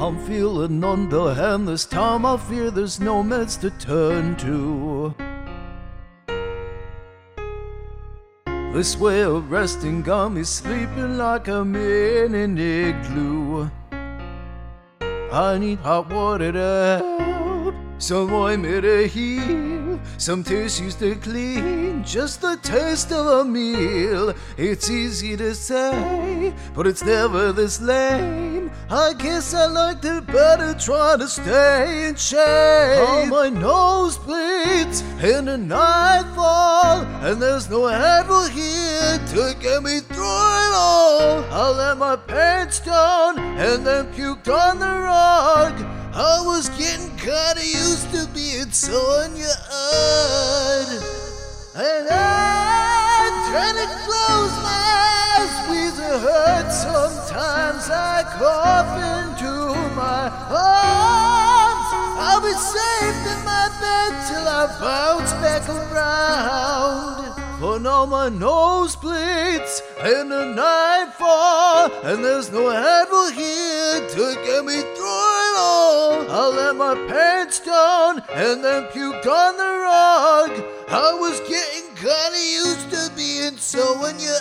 I'm feeling under, and this time I fear there's no meds to turn to. This way of resting got me sleeping like I'm in an igloo. I need hot water to help, some ointment to heal, some tissues to clean, just the taste of a meal. It's easy to say, but it's never this lame. I guess I liked it better trying to stay in shape. All my nose bleeds in the nightfall, and there's no Advil here to get me through it all. I let my pants down and then puked on the. I was getting kinda used to being so own. And I'm trying to close my eyes, squeeze a hurt. Sometimes I cough into my arms. I'll be safe in my bed till I bounce back around. For now my nose bleeds in the nightfall, and there's no Advil here to get me through and then puked on the rug. I was getting kinda used to being so on your.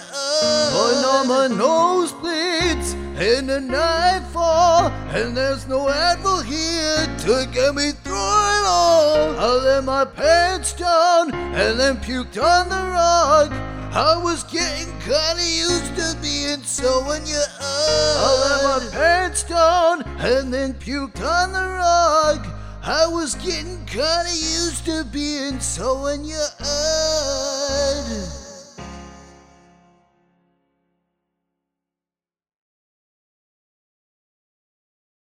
For now my nose bleeds in the nightfall, and there's no Advil here to get me through it all. I let my pants down and then puked on the rug. I was getting kinda used to being so on your own. I let my pants down and then puked on the rug. I was getting kinda used to being so on your own.